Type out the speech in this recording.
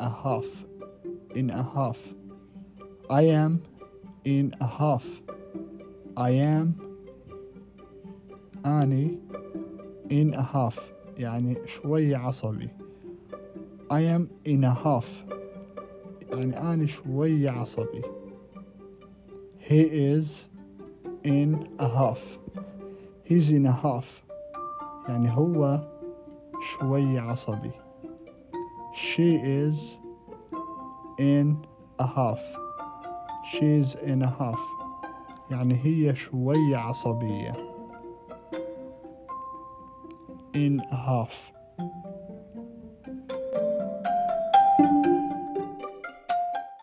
a huff in a huff I am in a huff I am أني in a huff يعني شوي عصبي I am in a huff يعني أنا شوي عصبي He is in a huff He's in a huff يعني هو شوي عصبي She is in a huff She's in a huff يعني هي شوي عصبية in a huff